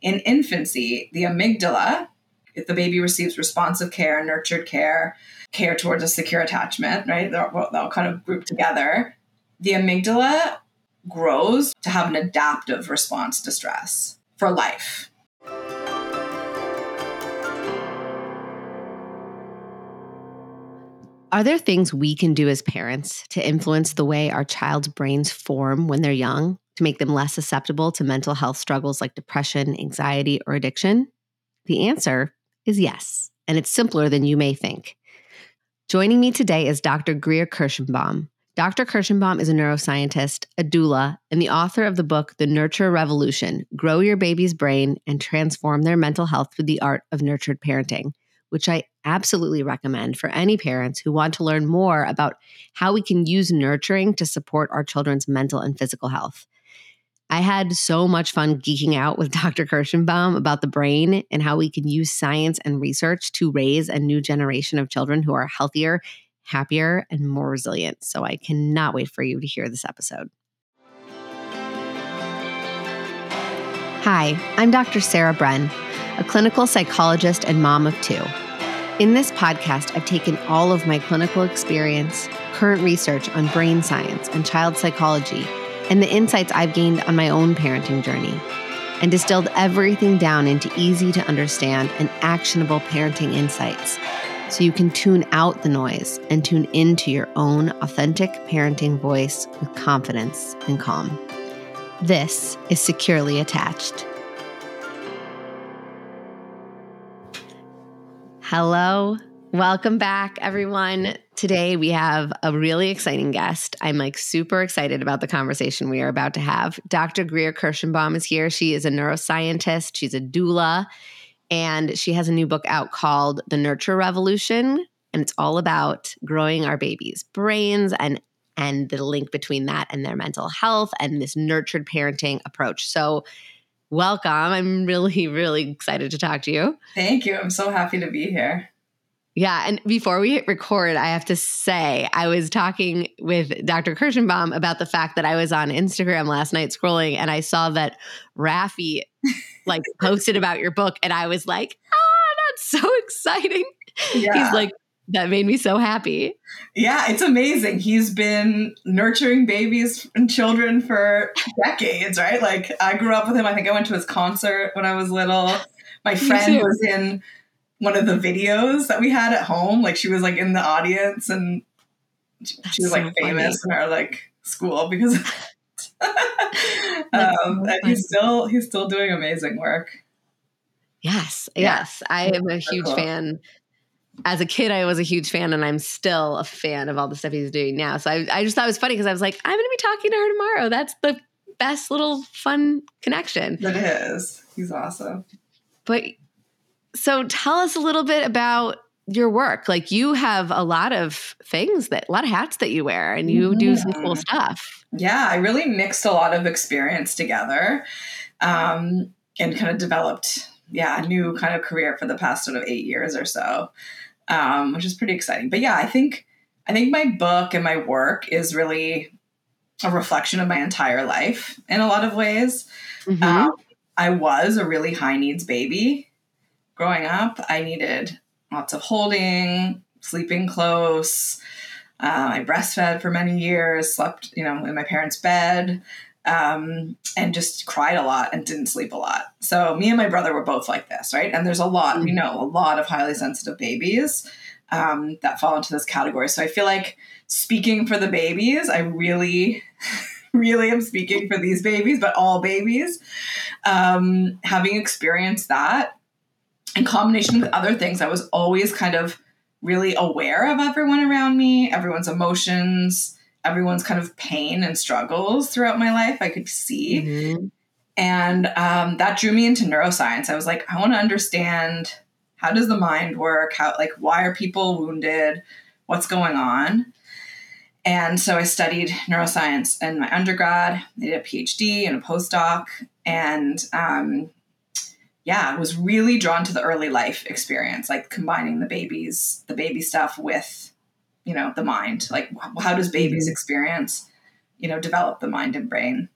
in infancy, the amygdala, if the baby receives responsive care, nurtured care, care towards a secure attachment, right? They'll, they'll kind of group together. The amygdala grows to have an adaptive response to stress for life. Are there things we can do as parents to influence the way our child's brains form when they're young to make them less susceptible to mental health struggles like depression, anxiety, or addiction? The answer is yes, and it's simpler than you may think. Joining me today is Dr. Greer Kirshenbaum. Dr. Kirshenbaum is a neuroscientist, a doula, and the author of the book, The Nurture Revolution Grow Your Baby's Brain and Transform Their Mental Health Through the Art of Nurtured Parenting which I absolutely recommend for any parents who want to learn more about how we can use nurturing to support our children's mental and physical health. I had so much fun geeking out with Dr. Kirshenbaum about the brain and how we can use science and research to raise a new generation of children who are healthier, happier, and more resilient. So I cannot wait for you to hear this episode. Hi, I'm Dr. Sarah Bren a clinical psychologist and mom of two. In this podcast, I've taken all of my clinical experience, current research on brain science and child psychology, and the insights I've gained on my own parenting journey, and distilled everything down into easy to understand and actionable parenting insights so you can tune out the noise and tune into your own authentic parenting voice with confidence and calm. This is Securely Attached. Hello. Welcome back, everyone. Today we have a really exciting guest. I'm like super excited about the conversation we are about to have. Dr. Greer Kirshenbaum is here. She is a neuroscientist, she's a doula, and she has a new book out called The Nurture Revolution. And it's all about growing our babies' brains and and the link between that and their mental health and this nurtured parenting approach. So welcome. I'm really, really excited to talk to you. Thank you. I'm so happy to be here. Yeah. And before we hit record, I have to say, I was talking with Dr. Kirshenbaum about the fact that I was on Instagram last night scrolling and I saw that Raffi like posted about your book. And I was like, ah, that's so exciting. Yeah. He's like, that made me so happy. Yeah, it's amazing. He's been nurturing babies and children for decades, right? Like I grew up with him. I think I went to his concert when I was little. My friend was in one of the videos that we had at home. Like she was like in the audience and she, she was so like famous funny. in our like school because um, so and he's still he's still doing amazing work. Yes, yes. I am a huge cool. fan as a kid, I was a huge fan, and I'm still a fan of all the stuff he's doing now. So I, I just thought it was funny because I was like, I'm going to be talking to her tomorrow. That's the best little fun connection. It is. He's awesome. But so tell us a little bit about your work. Like you have a lot of things that, a lot of hats that you wear, and you do some cool stuff. Yeah, I really mixed a lot of experience together um, and kind of developed yeah, a new kind of career for the past sort of eight years or so um, which is pretty exciting. But yeah, I think I think my book and my work is really a reflection of my entire life in a lot of ways. Mm-hmm. Um, I was a really high needs baby growing up. I needed lots of holding, sleeping close. Uh, I breastfed for many years, slept, you know, in my parents' bed um, and just cried a lot and didn't sleep a lot. So me and my brother were both like this, right? And there's a lot, mm-hmm. we know, a lot of highly sensitive babies um, that fall into this category. So I feel like speaking for the babies, I really, really am speaking for these babies, but all babies. Um, having experienced that in combination with other things, I was always kind of really aware of everyone around me, everyone's emotions everyone's kind of pain and struggles throughout my life. I could see. Mm-hmm. And um, that drew me into neuroscience. I was like, I want to understand how does the mind work? How, like, why are people wounded? What's going on? And so I studied neuroscience in my undergrad. I did a PhD and a postdoc. And um, yeah, was really drawn to the early life experience, like combining the babies, the baby stuff with you know the mind like how does babies mm-hmm. experience you know develop the mind and brain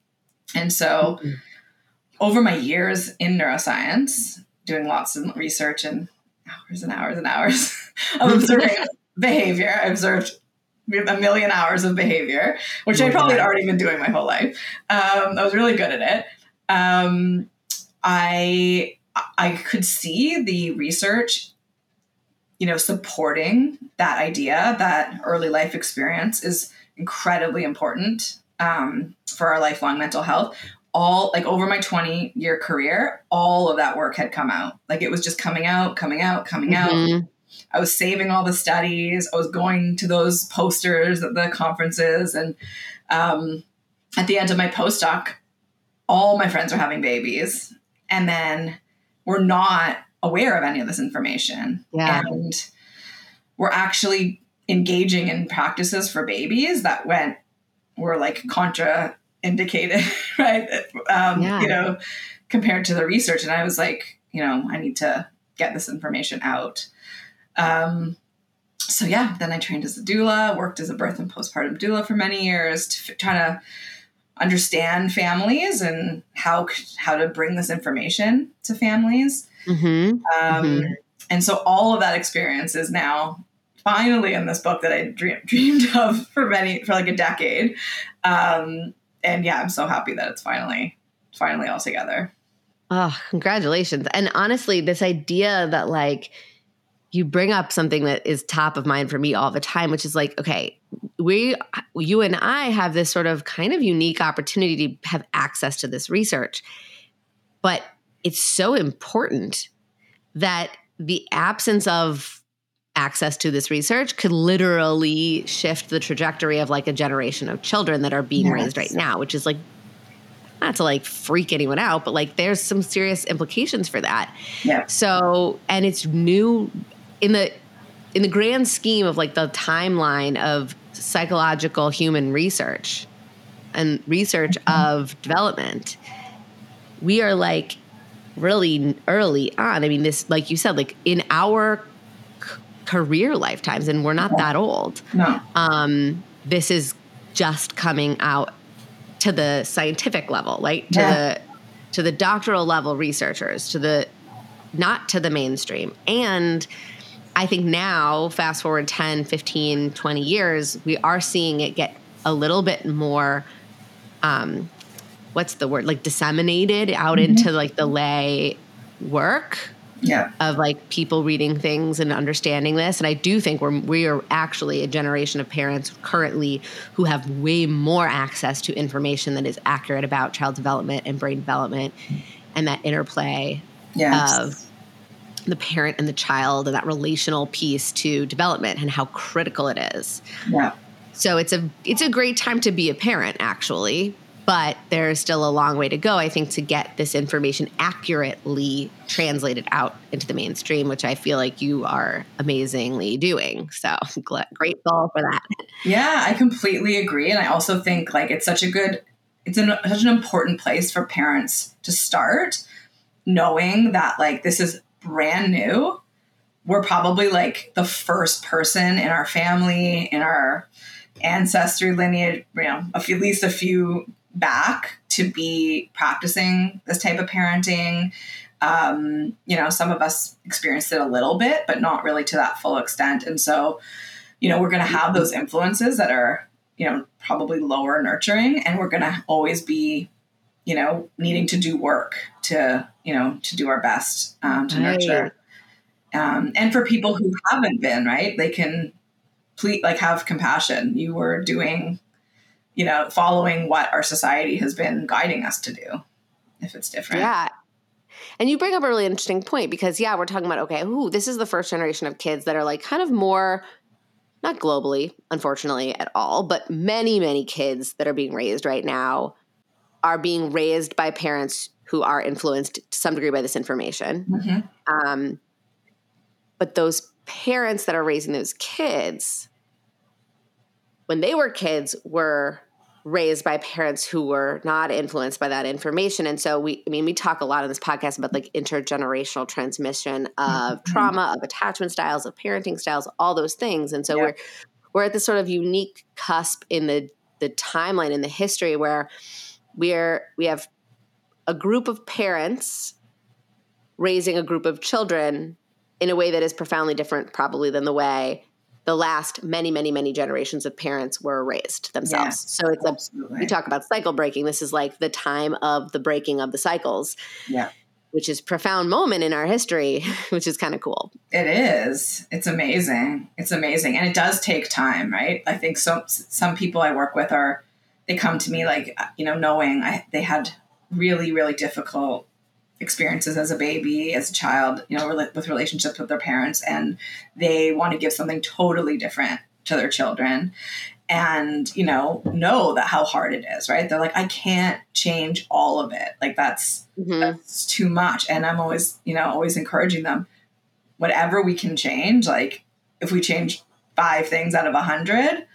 and so mm-hmm. over my years in neuroscience, doing lots of research and hours and hours and hours of observing behavior, I observed a million hours of behavior, which I probably had already been doing my whole life. Um, I was really good at it. Um, I I could see the research, you know, supporting that idea that early life experience is incredibly important um, for our lifelong mental health. All like over my 20 year career, all of that work had come out. Like it was just coming out, coming out, coming mm-hmm. out. I was saving all the studies. I was going to those posters at the conferences. And um, at the end of my postdoc, all my friends were having babies. And then we're not aware of any of this information. Yeah. And we're actually engaging in practices for babies that went were like contra indicated, right? Um, yeah. You know, compared to the research. And I was like, you know, I need to get this information out. Um, so yeah, then I trained as a doula, worked as a birth and postpartum doula for many years to f- try to understand families and how how to bring this information to families. Mm-hmm. Um, mm-hmm. And so all of that experience is now finally in this book that I dream, dreamed of for many for like a decade. Um, and yeah, I'm so happy that it's finally finally all together. Oh, congratulations. And honestly, this idea that like you bring up something that is top of mind for me all the time, which is like, okay, we, you and I have this sort of kind of unique opportunity to have access to this research. But it's so important that the absence of access to this research could literally shift the trajectory of like a generation of children that are being yes. raised right now, which is like not to like freak anyone out, but like there's some serious implications for that. Yeah. So, and it's new in the in the grand scheme of like the timeline of psychological human research and research mm-hmm. of development we are like really early on i mean this like you said like in our c- career lifetimes and we're not that old no. um this is just coming out to the scientific level like to yeah. the to the doctoral level researchers to the not to the mainstream and I think now, fast forward 10, 15, 20 years, we are seeing it get a little bit more, um, what's the word, like disseminated out mm-hmm. into like the lay work. Yeah. Of like people reading things and understanding this. And I do think we're we are actually a generation of parents currently who have way more access to information that is accurate about child development and brain development and that interplay yes. of the parent and the child and that relational piece to development and how critical it is. Yeah. So it's a it's a great time to be a parent actually, but there's still a long way to go I think to get this information accurately translated out into the mainstream, which I feel like you are amazingly doing. So grateful for that. Yeah, I completely agree and I also think like it's such a good it's an, such an important place for parents to start knowing that like this is brand new, we're probably like the first person in our family, in our ancestry lineage, you know, at least a few back to be practicing this type of parenting. Um, you know, some of us experienced it a little bit, but not really to that full extent. And so, you know, we're going to have those influences that are, you know, probably lower nurturing, and we're going to always be you know, needing to do work to, you know, to do our best um, to right. nurture. Um, and for people who haven't been, right, they can please like have compassion. You were doing, you know, following what our society has been guiding us to do if it's different. Yeah. And you bring up a really interesting point because, yeah, we're talking about, okay, ooh, this is the first generation of kids that are like kind of more, not globally, unfortunately, at all, but many, many kids that are being raised right now are being raised by parents who are influenced to some degree by this information. Mm-hmm. Um, but those parents that are raising those kids, when they were kids, were raised by parents who were not influenced by that information. And so we, I mean, we talk a lot on this podcast about like intergenerational transmission of mm-hmm. trauma, of attachment styles, of parenting styles, all those things. And so yeah. we're we're at this sort of unique cusp in the the timeline in the history where we're we have a group of parents raising a group of children in a way that is profoundly different, probably, than the way the last many, many, many generations of parents were raised themselves. Yeah, so it's absolutely. a, we talk about cycle breaking. This is like the time of the breaking of the cycles. Yeah. Which is profound moment in our history, which is kind of cool. It is. It's amazing. It's amazing. And it does take time, right? I think so some people I work with are they come to me like, you know, knowing I, they had really, really difficult experiences as a baby, as a child, you know, with relationships with their parents, and they want to give something totally different to their children. And you know know that how hard it is right? They're like i can't change all of it. Like that's mm-hmm. that's too much. And i'm always you know always encouraging them whatever we can change like if we change five things out of a hundred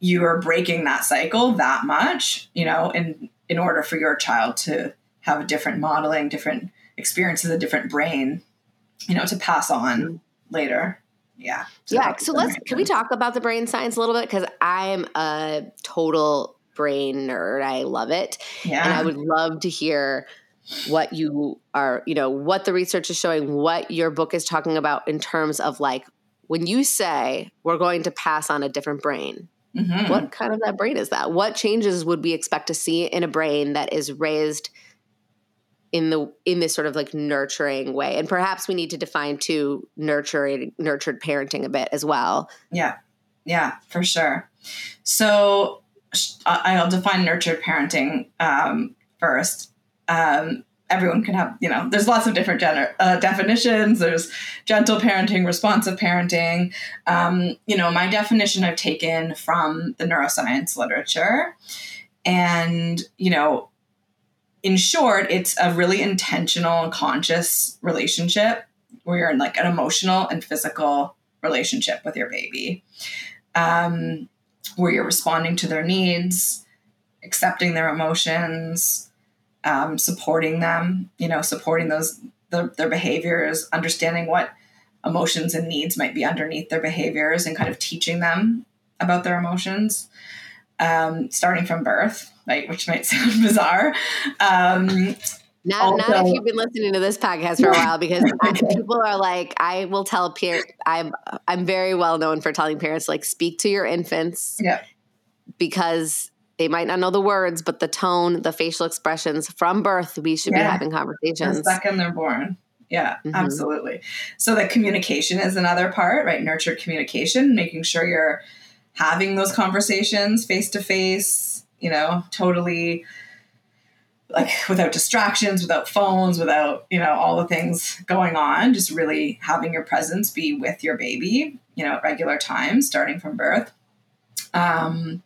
you are breaking that cycle that much you know in in order for your child to have a different modeling, different experiences, a different brain, you know, to pass on mm-hmm. later. Yeah. So yeah. So let's, can we talk about the brain science a little bit? Because I'm a total brain nerd. I love it. Yeah. And I would love to hear what you are, you know, what the research is showing, what your book is talking about in terms of like when you say we're going to pass on a different brain, mm-hmm. what kind of that brain is that? What changes would we expect to see in a brain that is raised – in the in this sort of like nurturing way? And perhaps we need to define too nurturing nurtured parenting a bit as well. Yeah. Yeah for sure. So i'll define nurtured parenting um, first. Um, everyone can have you know there's lots of different gener- uh, definitions. There's gentle parenting responsive parenting. Um, you know my definition i've taken from the neuroscience literature. And you know in short, it's a really intentional and conscious relationship where you're in like an emotional and physical relationship with your baby, um, where you're responding to their needs, accepting their emotions, um, supporting them, you know, supporting those the, their behaviors, understanding what emotions and needs might be underneath their behaviors, and kind of teaching them about their emotions, um, starting from birth right? which might sound bizarre. Um, not, also, not if you've been listening to this podcast for a while, because people are like, I will tell peer. I'm I'm very well known for telling parents like speak to your infants, yeah, because they might not know the words, but the tone, the facial expressions from birth, we should yeah. be having conversations. The second they're born. Yeah, mm-hmm. absolutely. So the communication is another part, right? Nurtured communication, making sure you're having those conversations face to face you know, totally like without distractions, without phones, without, you know, all the things going on, just really having your presence be with your baby, you know, at regular times, starting from birth. Um,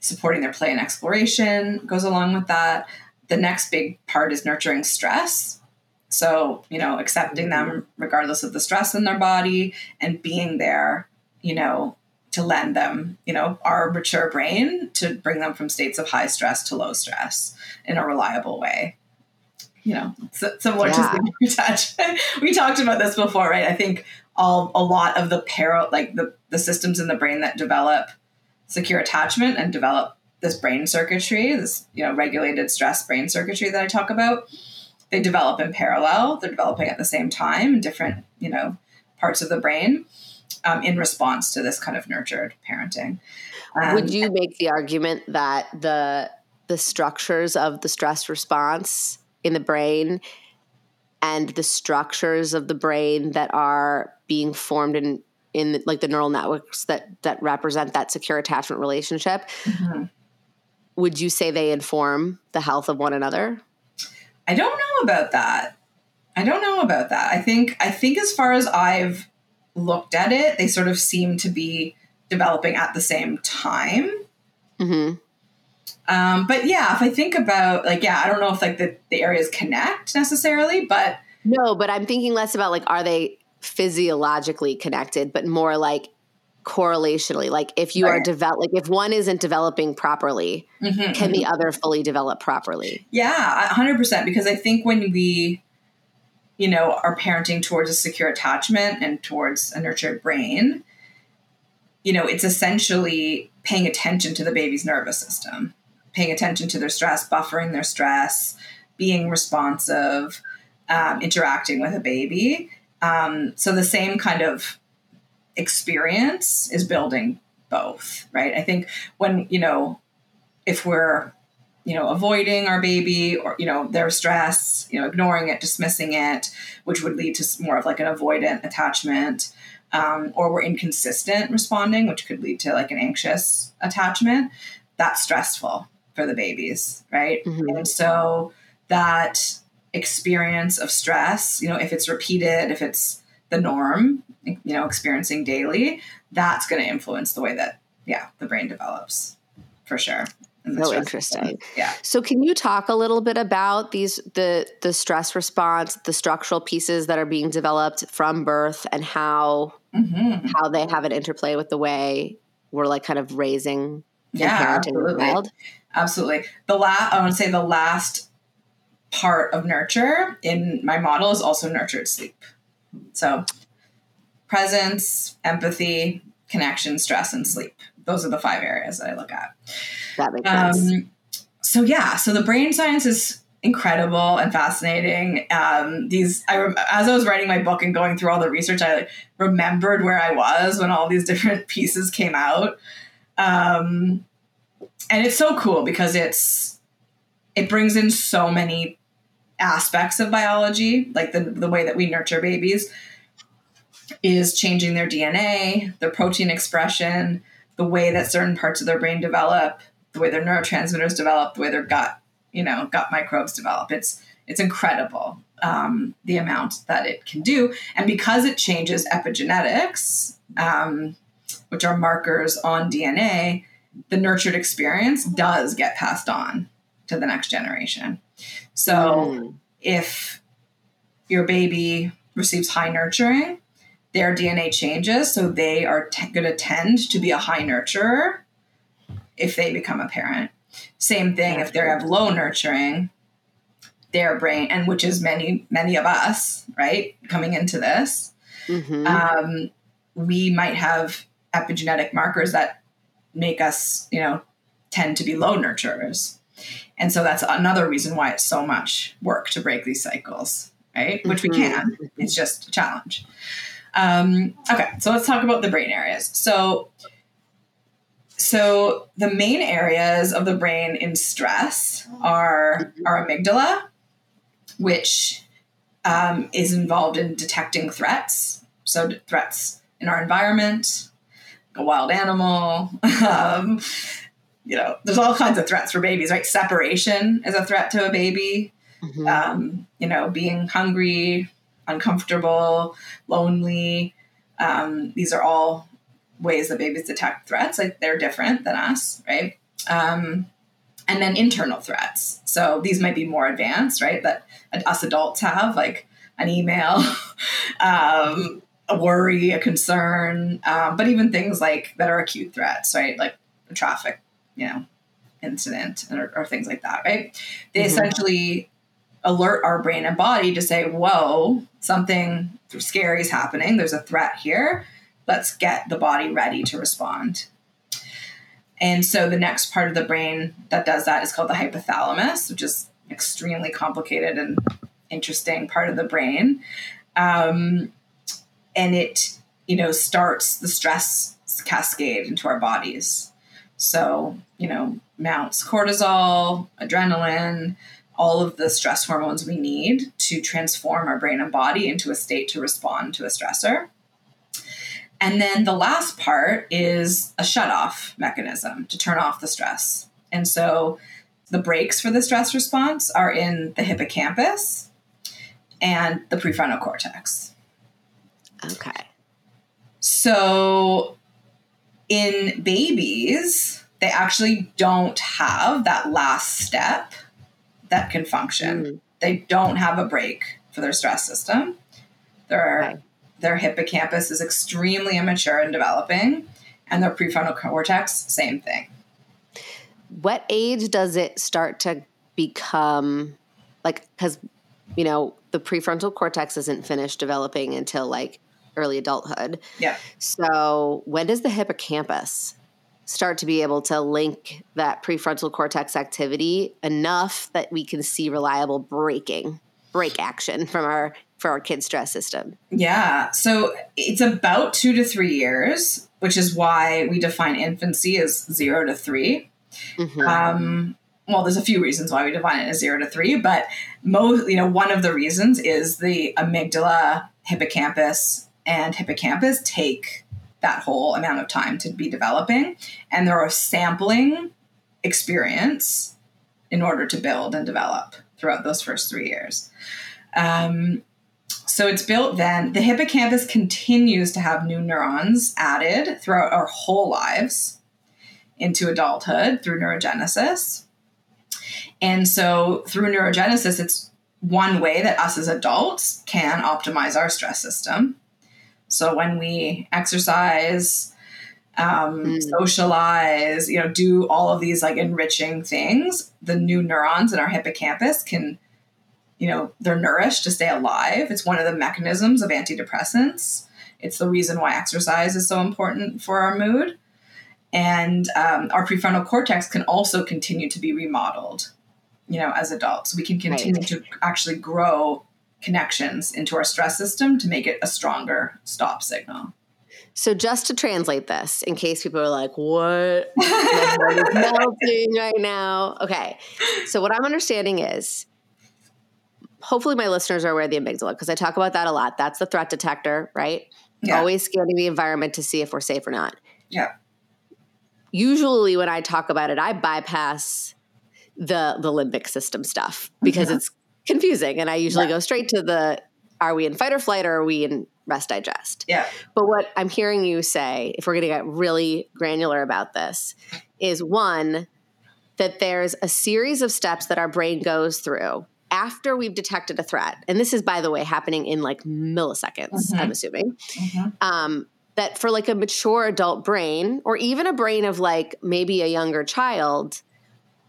supporting their play and exploration goes along with that. The next big part is nurturing stress. So, you know, accepting them mm-hmm. regardless of the stress in their body and being there, you know, to lend them, you know, our mature brain to bring them from states of high stress to low stress in a reliable way. You know, similar yeah. to we touch. we talked about this before, right? I think all a lot of the para like the, the systems in the brain that develop secure attachment and develop this brain circuitry, this you know regulated stress brain circuitry that I talk about, they develop in parallel. They're developing at the same time in different you know parts of the brain um, in response to this kind of nurtured parenting. Um, Would you make the argument that the the structures of the stress response in the brain and the structures of the brain that are being formed in in like the neural networks that that represent that secure attachment relationship mm-hmm. would you say they inform the health of one another i don't know about that i don't know about that i think i think as far as i've looked at it, they sort of seem to be developing at the same time. Mm-hmm. Um, but yeah, if I think about like, yeah, I don't know if like the, the areas connect necessarily, but no, but I'm thinking less about like, are they physiologically connected, but more like correlationally. Like if you right. are develop, like if one isn't developing properly, mm-hmm, can mm-hmm. the other fully develop properly? Yeah, hundred percent. Because I think when we you know, are parenting towards a secure attachment and towards a nurtured brain, you know, it's essentially paying attention to the baby's nervous system, paying attention to their stress, buffering their stress, being responsive, um, interacting with a baby. Um, so the same kind of experience is building both, right? I think when, you know, if we're, you know, avoiding our baby or, you know, their stress, you know, ignoring it, dismissing it, which would lead to more of like an avoidant attachment, um, or we're inconsistent responding, which could lead to like an anxious attachment, that's stressful for the babies, right? Mm-hmm. And so that experience of stress, you know, if it's repeated, if it's the norm, you know, experiencing daily, that's going to influence the way that, yeah, the brain develops for sure. So interesting. Yeah. So can you talk a little bit about these the the stress response, the structural pieces that are being developed from birth and how mm-hmm. how they have an interplay with the way we're like kind of raising yeah, absolutely. Absolutely. The last I want to say the last part of nurture in my model is also nurtured sleep. So presence, empathy, connection, stress, and sleep. Those are the five areas that I look at. That makes um, sense. So yeah, so the brain science is incredible and fascinating. Um, these, I as I was writing my book and going through all the research, I remembered where I was when all these different pieces came out. Um, and it's so cool because it's it brings in so many aspects of biology, like the the way that we nurture babies is changing their DNA, their protein expression, the way that certain parts of their brain develop, the way their neurotransmitters develop, the way their gut, you know, gut microbes develop. It's it's incredible um, the amount that it can do, and because it changes epigenetics, um, which are markers on DNA, the nurtured experience does get passed on to the next generation. So mm. if your baby receives high nurturing, their DNA changes, so they are t- going to tend to be a high nurturer if they become a parent. Same thing if they have low nurturing, their brain, and which is many many of us, right, coming into this, mm-hmm. um, we might have epigenetic markers that make us, you know, tend to be low nurturers. And so that's another reason why it's so much work to break these cycles, right? Which mm-hmm. we can. It's just a challenge. Um, okay, so let's talk about the brain areas. So, so the main areas of the brain in stress are our amygdala, which um, is involved in detecting threats. So threats in our environment, a wild animal. um, you know, there's all kinds of threats for babies, right? Separation is a threat to a baby. Mm-hmm. Um, you know, being hungry, uncomfortable, lonely. Um, these are all ways that babies detect threats. Like they're different than us, right? Um, and then internal threats. So these might be more advanced, right? That us adults have, like an email, um, a worry, a concern, um, but even things like that are acute threats, right? Like a traffic, you know, incident or, or things like that, right? They mm-hmm. essentially alert our brain and body to say, whoa, something scary is happening. There's a threat here. Let's get the body ready to respond. And so the next part of the brain that does that is called the hypothalamus, which is extremely complicated and interesting part of the brain. Um, and it, you know, starts the stress cascade into our bodies. So, you know, mounts cortisol, adrenaline, all of the stress hormones we need to transform our brain and body into a state to respond to a stressor. And then the last part is a shut off mechanism to turn off the stress. And so the brakes for the stress response are in the hippocampus and the prefrontal cortex. Okay. So in babies, they actually don't have that last step that can function. Mm. They don't have a brake for their stress system. Their right. their hippocampus is extremely immature and developing, and their prefrontal cortex, same thing. What age does it start to become like because you know the prefrontal cortex isn't finished developing until like early adulthood. Yeah. So when does the hippocampus start to be able to link that prefrontal cortex activity enough that we can see reliable braking brake action from our for our kid stress system? Yeah. So it's about two to three years, which is why we define infancy as zero to 3 mm-hmm. um, well, there's a few reasons why we define it as zero to three, but most, you know, one of the reasons is the amygdala, hippocampus, and hippocampus take that whole amount of time to be developing. And there are sampling experience in order to build and develop throughout those first three years. Um, so it's built then. The hippocampus continues to have new neurons added throughout our whole lives into adulthood through neurogenesis. And so through neurogenesis, it's one way that us as adults can optimize our stress system. So when we exercise, um, mm. socialize, you know, do all of these like enriching things, the new neurons in our hippocampus can you know, they're nourished to stay alive. It's one of the mechanisms of antidepressants. It's the reason why exercise is so important for our mood. And um, our prefrontal cortex can also continue to be remodeled, you know, as adults. We can continue right. to actually grow connections into our stress system to make it a stronger stop signal. So, just to translate this, in case people are like, what? My heart is melting right now. Okay. So, what I'm understanding is hopefully my listeners are aware of the amygdala because I talk about that a lot. That's the threat detector, right? Yeah. Always scanning the environment to see if we're safe or not. Yeah. Usually when I talk about it, I bypass the the limbic system stuff because mm-hmm. it's confusing and I usually yeah. go straight to the are we in fight or flight or are we in rest digest? Yeah. But what I'm hearing you say, if we're going to get really granular about this, is one that there's a series of steps that our brain goes through after we've detected a threat, and this is, by the way, happening in like milliseconds, mm-hmm. I'm assuming, mm-hmm. um, that for like a mature adult brain, or even a brain of like maybe a younger child,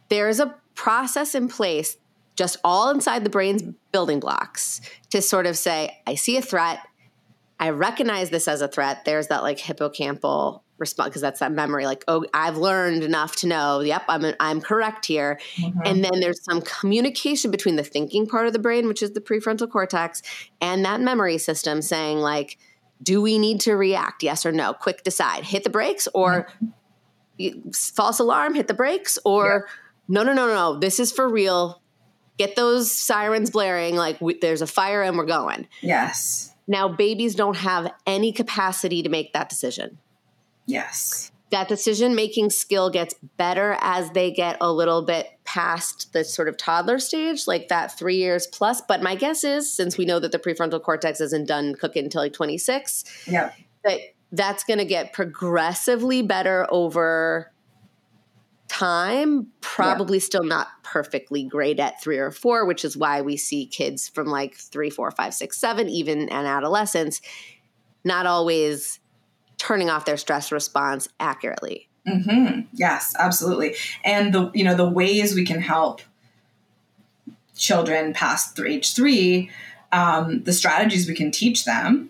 there's a process in place, just all inside the brain's building blocks, to sort of say, I see a threat. I recognize this as a threat. There's that like hippocampal response because that's that memory like oh i've learned enough to know yep i'm i'm correct here mm-hmm. and then there's some communication between the thinking part of the brain which is the prefrontal cortex and that memory system saying like do we need to react yes or no quick decide hit the brakes or mm-hmm. false alarm hit the brakes or yeah. no no no no this is for real get those sirens blaring like we, there's a fire and we're going yes now babies don't have any capacity to make that decision Yes. That decision making skill gets better as they get a little bit past the sort of toddler stage, like that three years plus. But my guess is, since we know that the prefrontal cortex isn't done cooking until like 26, yeah. that that's going to get progressively better over time. Probably yeah. still not perfectly great at three or four, which is why we see kids from like three, four, five, six, seven, even in adolescence, not always turning off their stress response accurately. Mm-hmm. Yes, absolutely. And the you know the ways we can help children past age three, um, the strategies we can teach them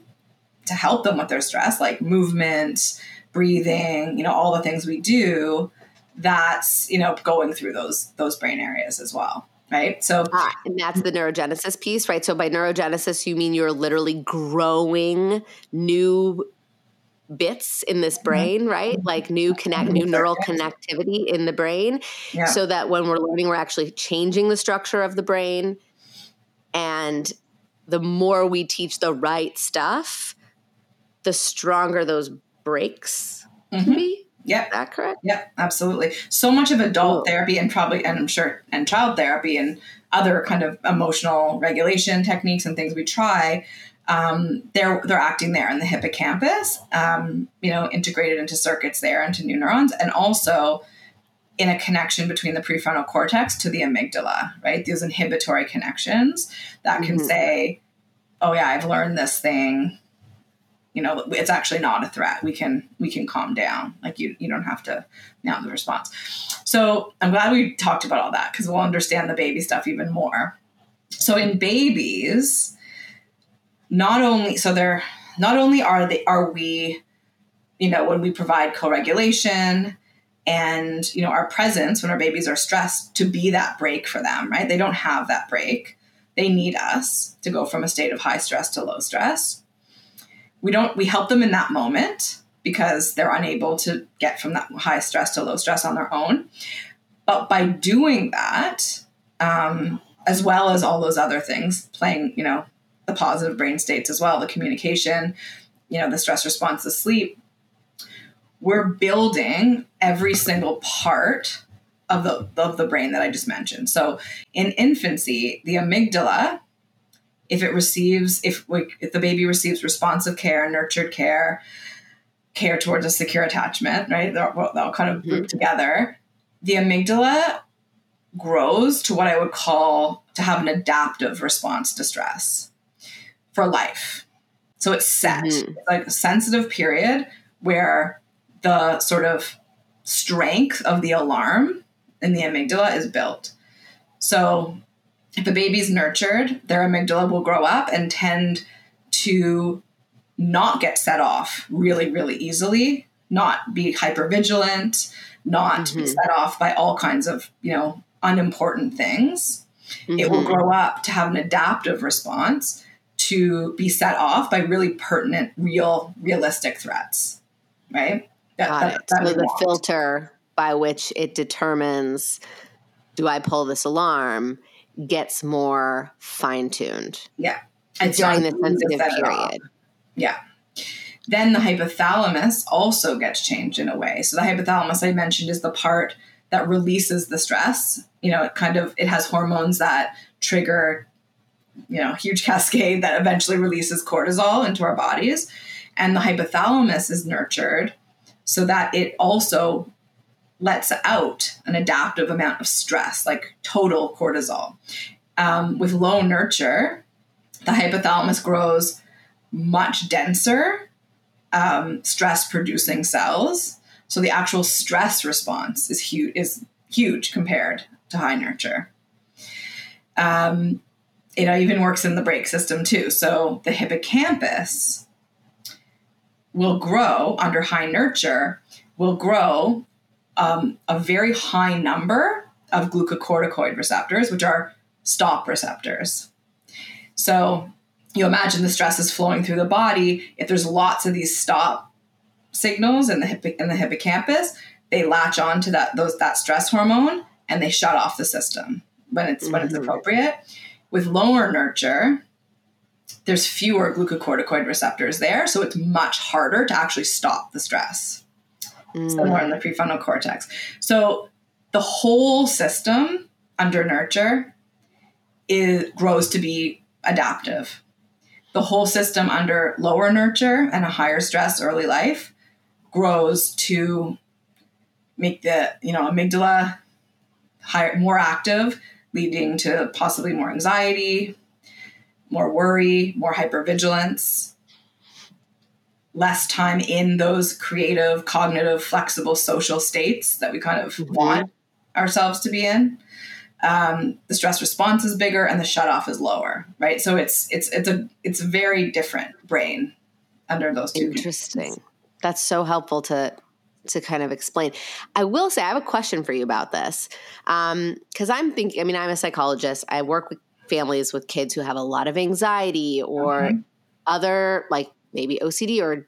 to help them with their stress, like movement, breathing, you know, all the things we do. That's you know going through those those brain areas as well right? So, ah, and that's the neurogenesis piece, right? So, by neurogenesis, you mean you're literally growing new bits in this mm-hmm. brain, right? Like new connect, new neural connectivity in the brain, yeah. so that when we're learning, we're actually changing the structure of the brain. And the more we teach the right stuff, the stronger those brakes mm-hmm. can be. Yeah, that correct? Yeah, absolutely. So much of adult cool. therapy and probably, and I'm sure, and child therapy and other kind of emotional regulation techniques and things we try um, they're they're acting there in the hippocampus, um, you know, integrated into circuits there into new neurons, and also in a connection between the prefrontal cortex to the amygdala, right? These inhibitory connections that can mm-hmm. say, "Oh yeah, I've learned this thing." You know, it's actually not a threat. We can we can calm down. Like you you don't have to now the response. So I'm glad we talked about all that because we'll understand the baby stuff even more. So in babies, not only so they're not only are they are we you know when we provide co-regulation and you know our presence when our babies are stressed to be that brake for them right they don't have that brake they need us to go from a state of high stress to low stress we don't we help them in that moment because they're unable to get from that high stress to low stress on their own but by doing that um, as well as all those other things playing you know the positive brain states as well the communication you know the stress response the sleep we're building every single part of the of the brain that I just mentioned. So in infancy, the amygdala, if it receives, if we, if the baby receives responsive care, nurtured care, care towards a secure attachment, right? They're, they'll kind of group mm-hmm. together. The amygdala grows to what I would call to have an adaptive response to stress for life. So it's set, mm-hmm. it's like a sensitive period where the sort of strength of the alarm in the amygdala is built. So if a baby's nurtured, their amygdala will grow up and tend to not get set off really, really easily, not be hyper vigilant, not mm-hmm. be set off by all kinds of, you know, unimportant things. Mm-hmm. It will mm-hmm. grow up to have an adaptive response to be set off by really pertinent, real, realistic threats. Right? That, Got that, it. That so the want. filter by which it determines do I pull this alarm gets more fine tuned. Yeah. It's during the sensitive period. Yeah. Then the hypothalamus also gets changed in a way. So the hypothalamus I mentioned is the part that releases the stress. You know, it kind of it has hormones that trigger, you know, huge cascade that eventually releases cortisol into our bodies. And the hypothalamus is nurtured so that it also lets out an adaptive amount of stress, like total cortisol. Um, with low nurture, the hypothalamus grows much denser um, stress producing cells. So the actual stress response is huge is huge compared to high nurture. Um, it even works in the brake system too. So the hippocampus will grow under high nurture, will grow um, a very high number of glucocorticoid receptors, which are stop receptors. So you imagine the stress is flowing through the body. If there's lots of these stop signals in the hippo- in the hippocampus, they latch on to that those that stress hormone and they shut off the system when it's mm-hmm. when it's mm-hmm. appropriate. With lower nurture, there's fewer glucocorticoid receptors there, so it's much harder to actually stop the stress. Mm. So more in the prefrontal cortex. So the whole system under nurture is grows to be adaptive. The whole system under lower nurture and a higher stress early life grows to make the you know amygdala higher more active, leading to possibly more anxiety, more worry, more hypervigilance, less time in those creative, cognitive, flexible social states that we kind of mm-hmm. want ourselves to be in. Um, the stress response is bigger and the shut off is lower, right? So it's it's it's a it's a very different brain under those two. Interesting. Conditions. That's so helpful to to kind of explain. I will say I have a question for you about this because um, I'm thinking. I mean, I'm a psychologist. I work with families with kids who have a lot of anxiety or mm-hmm. other like maybe OCD or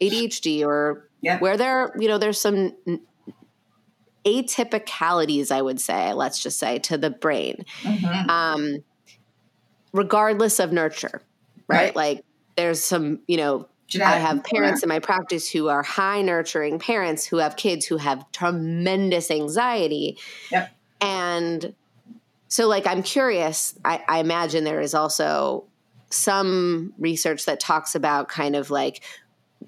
ADHD or yeah. where there you know there's some atypicalities I would say let's just say to the brain mm-hmm. um, regardless of nurture right? right like there's some you know Genetic I have parents in my practice who are high nurturing parents who have kids who have tremendous anxiety. Yep. And so, like, I'm curious. I, I imagine there is also some research that talks about kind of like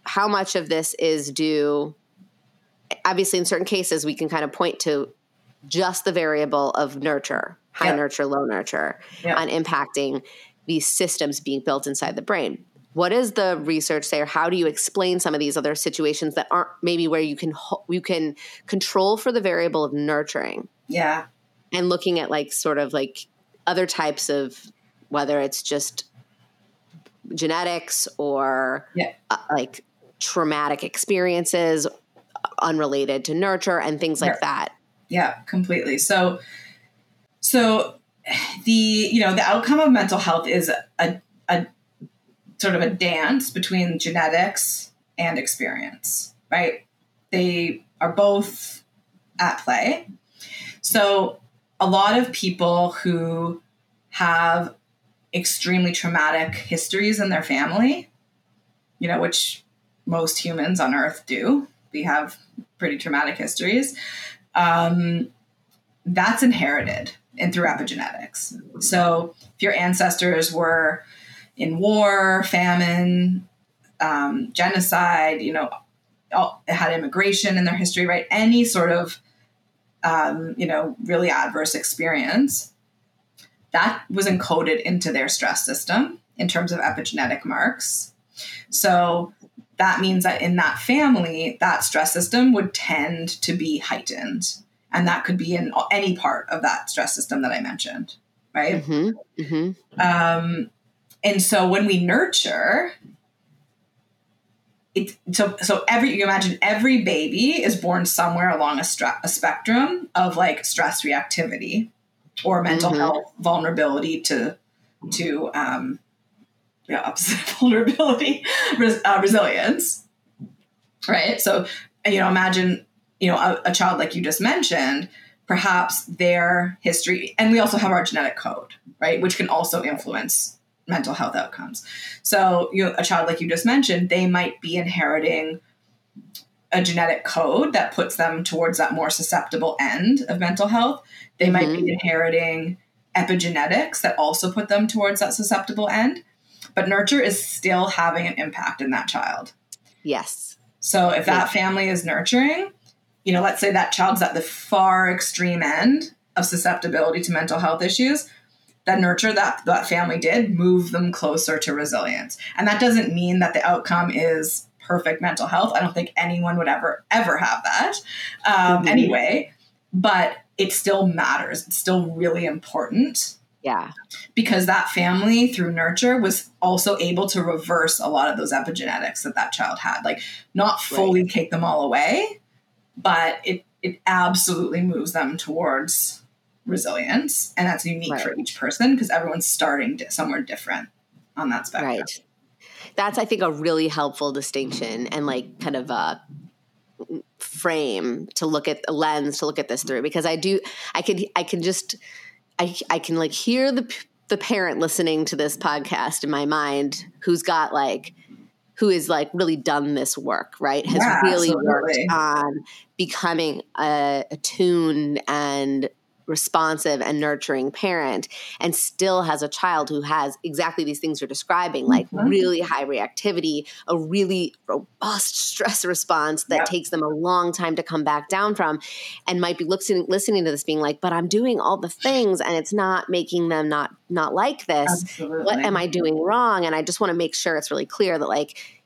how much of this is due. Obviously, in certain cases, we can kind of point to just the variable of nurture, high yep. nurture, low nurture, yep. on impacting these systems being built inside the brain. What is the research there? How do you explain some of these other situations that aren't maybe where you can you can control for the variable of nurturing? Yeah and looking at like sort of like other types of whether it's just genetics or yeah. uh, like traumatic experiences unrelated to nurture and things like that. Yeah, completely. So, so the you know the outcome of mental health is a, a sort of a dance between genetics and experience, right? They are both at play. So, a lot of people who have extremely traumatic histories in their family, you know, which most humans on earth do. We have pretty traumatic histories. Um, that's inherited and through epigenetics. So if your ancestors were in war, famine, um, genocide, you know, all, had immigration in their history, right? Any sort of, um, you know, really adverse experience, that was encoded into their stress system in terms of epigenetic marks. So that means that in that family, that stress system would tend to be heightened. And that could be in any part of that stress system that I mentioned, right? Mm-hmm. Mm-hmm. Um, and so when we nurture, it, so so every you imagine every baby is born somewhere along a, stra- a spectrum of like stress reactivity or mental mm-hmm. health vulnerability to to um, yeah, opposite vulnerability, res, uh, resilience, right? So you know, imagine you know a, a child like you just mentioned, perhaps their history, and we also have our genetic code, right, which can also influence mental health outcomes. So you know, a child like you just mentioned, they might be inheriting a genetic code that puts them towards that more susceptible end of mental health. They mm-hmm. might be mm-hmm. inheriting epigenetics that also put them towards that susceptible end. But nurture is still having an impact in that child. Yes. So if that family is nurturing, you know, let's say that child's at the far extreme end of susceptibility to mental health issues, that nurture that that family did move them closer to resilience. And that doesn't mean that the outcome is perfect mental health. I don't think anyone would ever ever have that um, mm-hmm. anyway. But it still matters. It's still really important. Yeah. Because that family through nurture was also able to reverse a lot of those epigenetics that that child had. Like not fully right. take them all away, but it it absolutely moves them towards resilience and that's unique right. for each person because everyone's starting somewhere different on that spectrum. Right. That's I think a really helpful distinction and like kind of a frame to look at a lens to look at this through because I do I could I can just I I can like hear the the parent listening to this podcast in my mind who's got like who is like really done this work, right? Has yeah, really absolutely. worked on becoming uh, attuned and responsive and nurturing parent and still has a child who has exactly these things you're describing like mm-hmm. really high reactivity a really robust stress response that yep. takes them a long time to come back down from and might be listening listening to this being like but i'm doing all the things and it's not making them not not like this Absolutely. what am i doing wrong and i just want to make sure it's really clear that like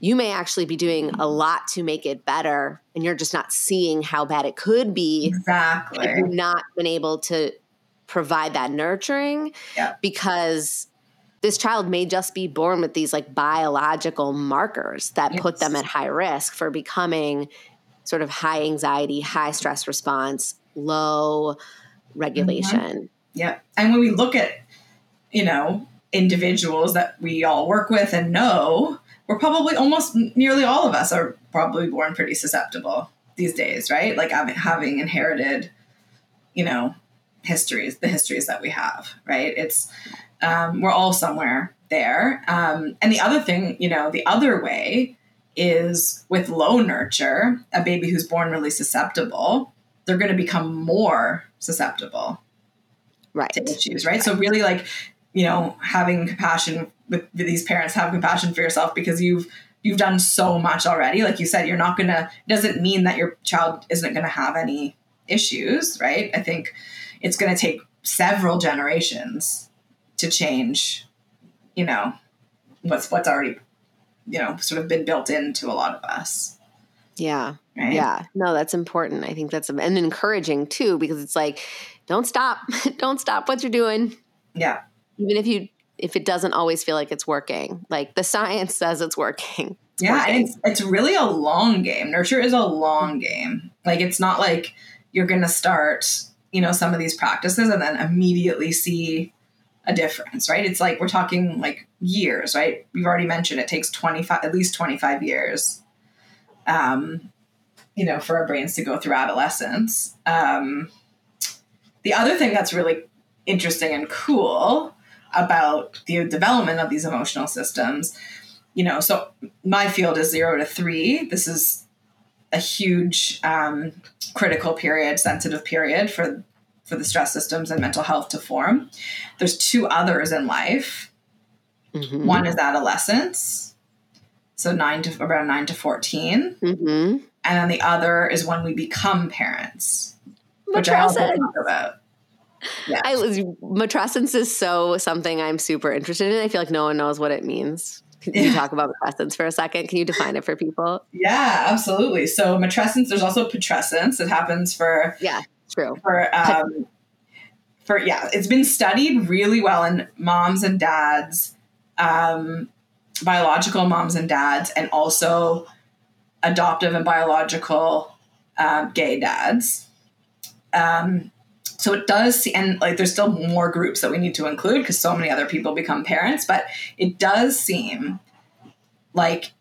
you may actually be doing a lot to make it better and you're just not seeing how bad it could be exactly you've not been able to provide that nurturing yeah. because this child may just be born with these like biological markers that yes. put them at high risk for becoming sort of high anxiety high stress response low regulation mm-hmm. yeah and when we look at you know individuals that we all work with and know we're probably almost nearly all of us are probably born pretty susceptible these days, right? Like having inherited, you know, histories, the histories that we have, right? It's um, we're all somewhere there. Um, and the other thing, you know, the other way is with low nurture, a baby who's born really susceptible, they're going to become more susceptible right. to issues, right? right? So really, like you know, having compassion with these parents, have compassion for yourself because you've you've done so much already. Like you said, you're not gonna doesn't mean that your child isn't gonna have any issues, right? I think it's gonna take several generations to change, you know, what's what's already, you know, sort of been built into a lot of us. Yeah. Right? Yeah. No, that's important. I think that's and encouraging too, because it's like, don't stop. don't stop what you're doing. Yeah even if you if it doesn't always feel like it's working. Like the science says it's working. It's yeah, working. and it's it's really a long game. Nurture is a long game. Like it's not like you're going to start, you know, some of these practices and then immediately see a difference, right? It's like we're talking like years, right? We've already mentioned it takes 25 at least 25 years. Um, you know, for our brains to go through adolescence. Um, the other thing that's really interesting and cool about the development of these emotional systems, you know, so my field is zero to three. This is a huge um, critical period, sensitive period for for the stress systems and mental health to form. There's two others in life. Mm-hmm. One is adolescence, so nine to around nine to 14 mm-hmm. and then the other is when we become parents, which I also talk about. Yeah. I was matrescence is so something I'm super interested in. I feel like no one knows what it means. Can you talk about matrescence for a second? Can you define it for people? Yeah, absolutely. So matrescence, there's also patrescence. It happens for yeah, true. For um, for yeah, it's been studied really well in moms and dads, um, biological moms and dads, and also adoptive and biological uh, gay dads. Um, so it does and like there's still more groups that we need to include because so many other people become parents, but it does seem like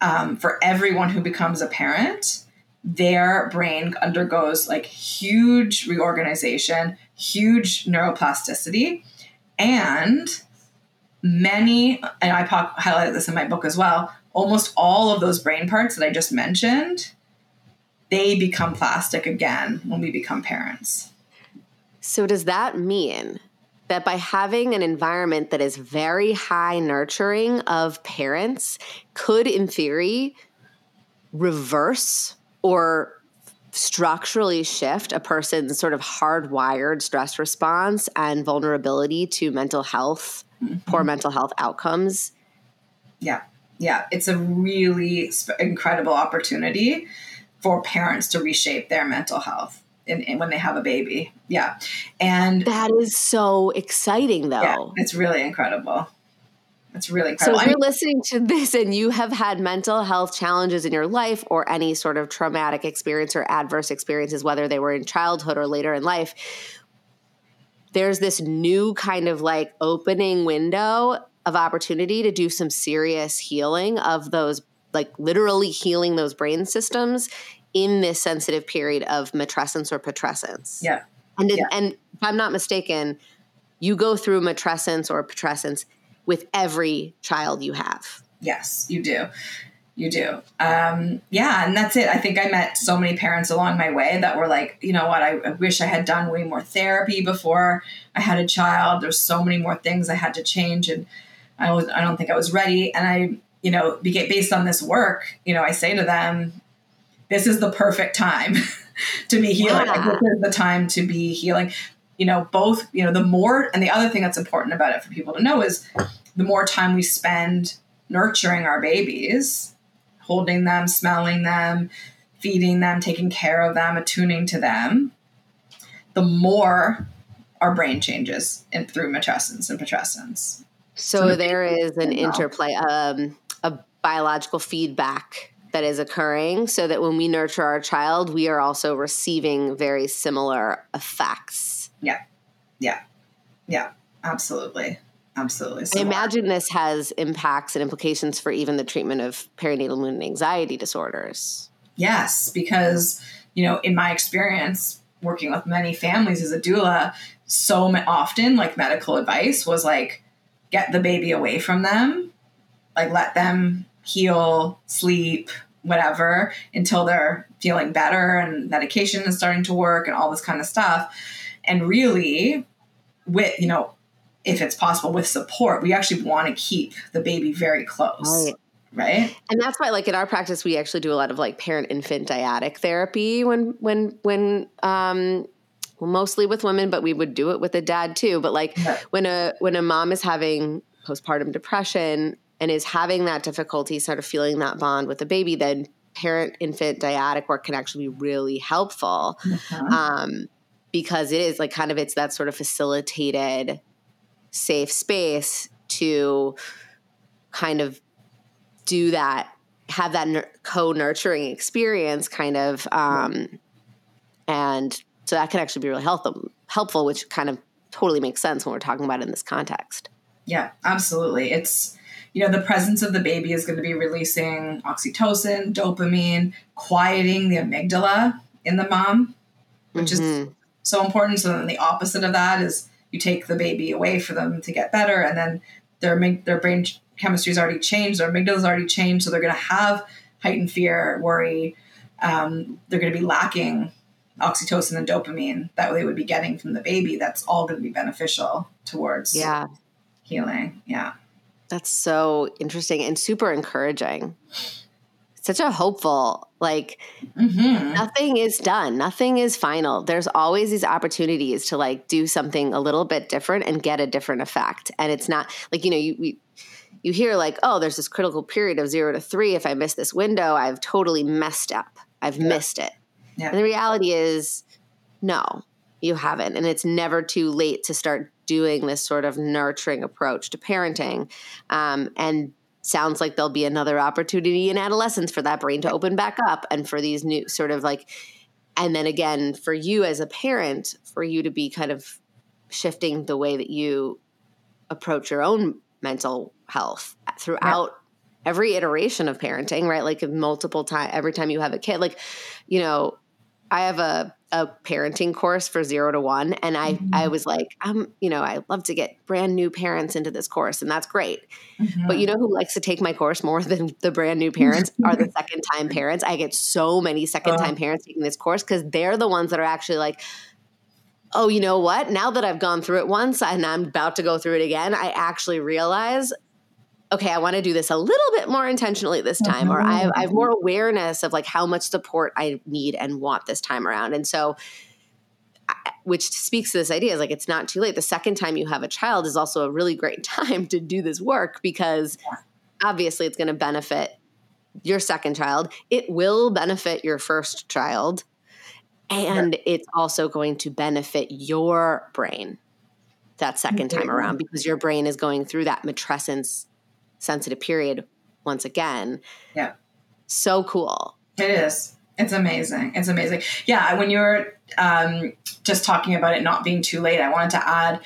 um, for everyone who becomes a parent, their brain undergoes like huge reorganization, huge neuroplasticity, and many, and I highlighted this in my book as well, almost all of those brain parts that I just mentioned, they become plastic again when we become parents. So, does that mean that by having an environment that is very high nurturing of parents could, in theory, reverse or structurally shift a person's sort of hardwired stress response and vulnerability to mental health, mm-hmm. poor mental health outcomes? Yeah. Yeah. It's a really incredible opportunity for parents to reshape their mental health in, in, when they have a baby. Yeah. And that is so exciting though. Yeah, it's really incredible. It's really incredible. So if you're listening to this and you have had mental health challenges in your life or any sort of traumatic experience or adverse experiences, whether they were in childhood or later in life, there's this new kind of like opening window of opportunity to do some serious healing of those like literally healing those brain systems in this sensitive period of matrescence or patrescence. Yeah. And, yeah. and if I'm not mistaken, you go through matrescence or patrescence with every child you have. Yes, you do. You do. Um, yeah, and that's it. I think I met so many parents along my way that were like, you know what, I, I wish I had done way more therapy before I had a child. There's so many more things I had to change, and I was I don't think I was ready. And I, you know, based on this work, you know, I say to them, this is the perfect time to be healing. Yeah. Like, this is the time to be healing. You know, both, you know, the more, and the other thing that's important about it for people to know is the more time we spend nurturing our babies, holding them, smelling them, feeding them, taking care of them, attuning to them, the more our brain changes in, through matrescence and patrescence. So, so there is an interplay, um, a biological feedback that is occurring so that when we nurture our child, we are also receiving very similar effects. Yeah. Yeah. Yeah. Absolutely. Absolutely. I imagine this has impacts and implications for even the treatment of perinatal mood and anxiety disorders. Yes, because, you know, in my experience working with many families as a doula, so often like medical advice was like, get the baby away from them, like let them heal, sleep, whatever until they're feeling better and medication is starting to work and all this kind of stuff. And really, with, you know, if it's possible with support, we actually want to keep the baby very close. Right. Right. And that's why like in our practice we actually do a lot of like parent infant dyadic therapy when when when um well, mostly with women, but we would do it with a dad too. But like yeah. when a when a mom is having postpartum depression and is having that difficulty sort of feeling that bond with the baby, then parent infant dyadic work can actually be really helpful mm-hmm. um, because it is like kind of it's that sort of facilitated safe space to kind of do that have that nur- co-nurturing experience kind of um, and so that can actually be really helpful helpful which kind of totally makes sense when we're talking about it in this context Yeah, absolutely. It's you know the presence of the baby is going to be releasing oxytocin, dopamine, quieting the amygdala in the mom, which is Mhm. so important. So then the opposite of that is you take the baby away for them to get better, and then their their brain ch- chemistry's already changed, their amygdala's already changed, so they're going to have heightened fear, worry. Um, they're going to be lacking oxytocin and dopamine that they would be getting from the baby. That's all going to be beneficial towards yeah healing. Yeah. That's so interesting and super encouraging. Such a hopeful, like Mm-hmm. nothing is done, nothing is final. There's always these opportunities to like do something a little bit different and get a different effect. And it's not like, you know, you, we, you hear like, oh, there's this critical period of zero to three. If I miss this window, I've totally messed up. I've Yeah. missed it. Yeah. And the reality is, no, you haven't. And it's never too late to start doing this sort of nurturing approach to parenting. Um, and sounds like there'll be another opportunity in adolescence for that brain to open back up and for these new sort of like, and then again, for you as a parent, for you to be kind of shifting the way that you approach your own mental health throughout every iteration of parenting, right? Like multiple times, every time you have a kid, like, you know, I have a, a parenting course for zero to one. And I, Mhm. I was like, I'm, you know, I love to get brand new parents into this course and that's great. Mm-hmm. But you know who likes to take my course more than the brand new parents are the second time parents. I get so many second time parents taking this course because they're the ones that are actually like, oh, you know what? Now that I've gone through it once and I'm about to go through it again, I actually realize, okay, I want to do this a little bit more intentionally this time, or I have, I have more mm-hmm. awareness of like how much support I need and want this time around. And so, which speaks to this idea is like it's not too late. The second time you have a child is also a really great time to do this work because obviously it's going to benefit your second child. It will benefit your first child. And it's also going to benefit your brain that 2nd time around because your brain is going through that matrescence sensitive period once again. Yeah. So cool. It is. It's amazing. It's amazing. Yeah, when you were um, just talking about it not being too late, I wanted to add,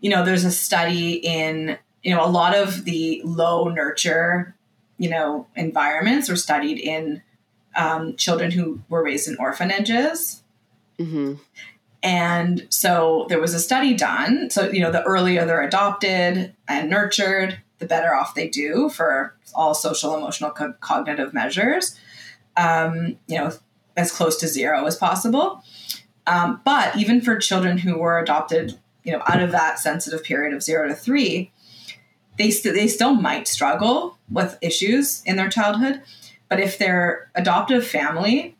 you know, there's a study in, you know, a lot of the low nurture, you know, environments were studied in um, children who were raised in orphanages. hmm And so there was a study done. So, you know, the earlier they're adopted and nurtured, the better off they do for all social, emotional, co- cognitive measures, um, you know, as close to zero as possible. Um, but even for children who were adopted, you know, out of that sensitive period of zero to three, they, st- they still might struggle with issues in their childhood. But if their adoptive family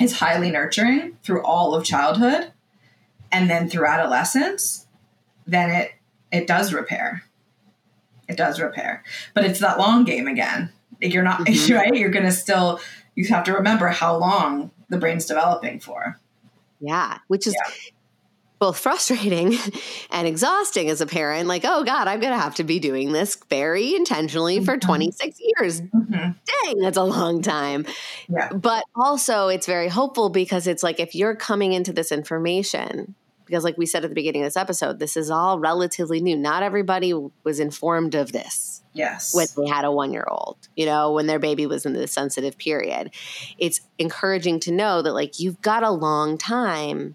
is highly nurturing through all of childhood, and then through adolescence, then it it does repair. It does repair, but it's that long game again. You're not Mhm. right. You're gonna still. You have to remember how long the brain's developing for. Yeah. Which is both frustrating and exhausting as a parent. Like, oh God, I'm going to have to be doing this very intentionally for Mhm. 26 years. Mhm. dang, that's a long time. Yeah. But also, it's very hopeful because it's like if you're coming into this information, because like we said at the beginning of this episode, this is all relatively new. Not everybody was informed of this Yes. when they had a one year old, you know, when their baby was in the sensitive period. It's encouraging to know that like you've got a long time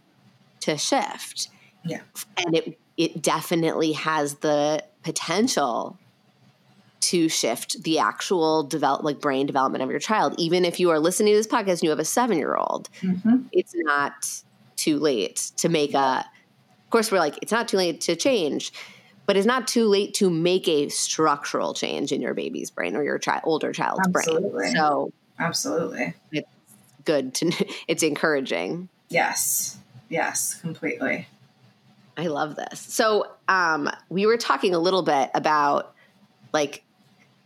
to shift. Yeah. And it it definitely has the potential to shift the actual develop like brain development of your child. Even if you are listening to this podcast and you have a seven year old, Mhm. it's not too late to make a of course we're like it's not too late to change but it's not too late to make a structural change in your baby's brain or your child older child's Absolutely. brain so Absolutely. It's good to it's encouraging Yes. Yes. Completely. i love this so um we were talking a little bit about like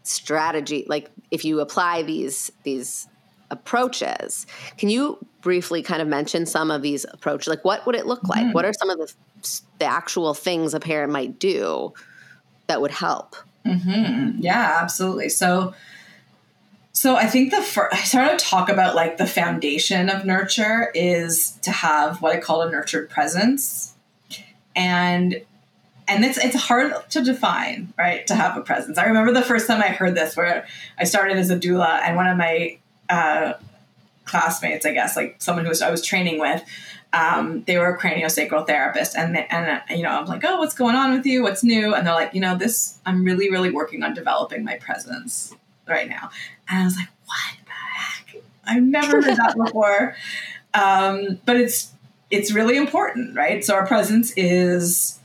strategy like if you apply these these approaches can you briefly kind of mention some of these approaches like what would it look like Mhm. what are some of the the actual things a parent might do that would help. Mm-hmm. Yeah, absolutely. So, so I think the first, I started to talk about like the foundation of nurture is to have what I call a nurtured presence. And and it's it's hard to define, right? To have a presence. I remember the first time I heard this, where I started as a doula, and one of my uh, classmates, I guess, like someone who was, I was training with, um, they were a craniosacral therapist, and they, and uh, you know, I'm like, oh, what's going on with you? What's new? And they're like, you know, this, I'm really, really working on developing my presence right now. And I was like, what the heck? I've never heard that before. Um, but it's it's really important, right? So our presence is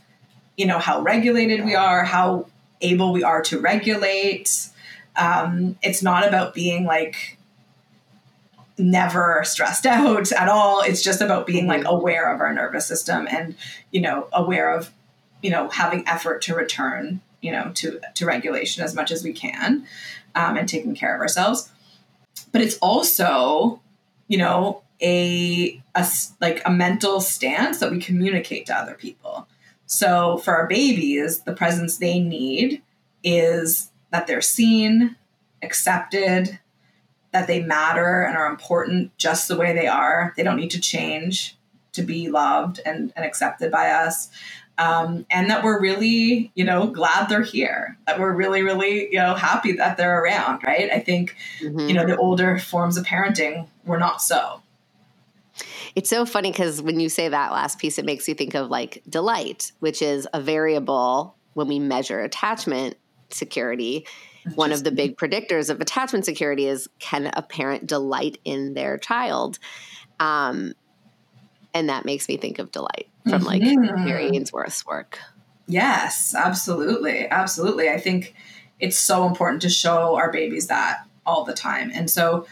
you know how regulated we are how able we are to regulate um, it's not about being like never stressed out at all. It's just about being like mm-hmm. aware of our nervous system and you know aware of you know having effort to return you know to to regulation as much as we can um, and taking care of ourselves. But it's also you know a, a like a mental stance that we communicate to other people. So for our babies, the presence they need is that they're seen, accepted, that they matter and are important just the way they are. They don't need to change to be loved and, and accepted by us. Um, and that we're really, you know, glad they're here, that we're really, really, you know, happy that they're around, right? I think, mm-hmm. you know, the older forms of parenting were not so. It's so funny because when you say that last piece, it makes you think of like delight, which is a variable when we measure attachment security. One of the big predictors of attachment security is can a parent delight in their child? Um, and that makes me think of delight from like mm-hmm. Mary Ainsworth's work. Yes, absolutely. Absolutely. I think it's so important to show our babies that all the time. And so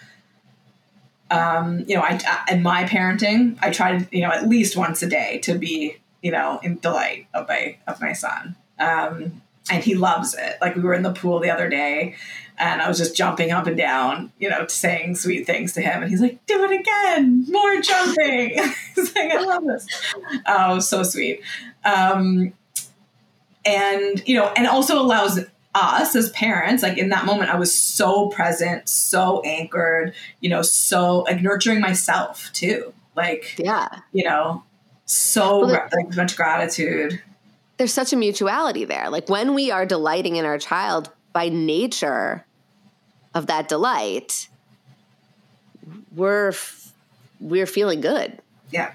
um, you know, I, in my parenting, I try to, you know, at least once a day to be, you know, in delight of my, of my son. Um, and he loves it. Like we were in the pool the other day and I was just jumping up and down, you know, saying sweet things to him. And he's like, do it again, more jumping. he's like, I love this. Oh, so sweet. Um, and, you know, and also allows us as parents, like in that moment, I was so present, so anchored, you know, so like nurturing myself too. Like, yeah, you know, so well, like, much gratitude. There's such a mutuality there. Like when we are delighting in our child by nature of that delight, we're we're feeling good. Yeah.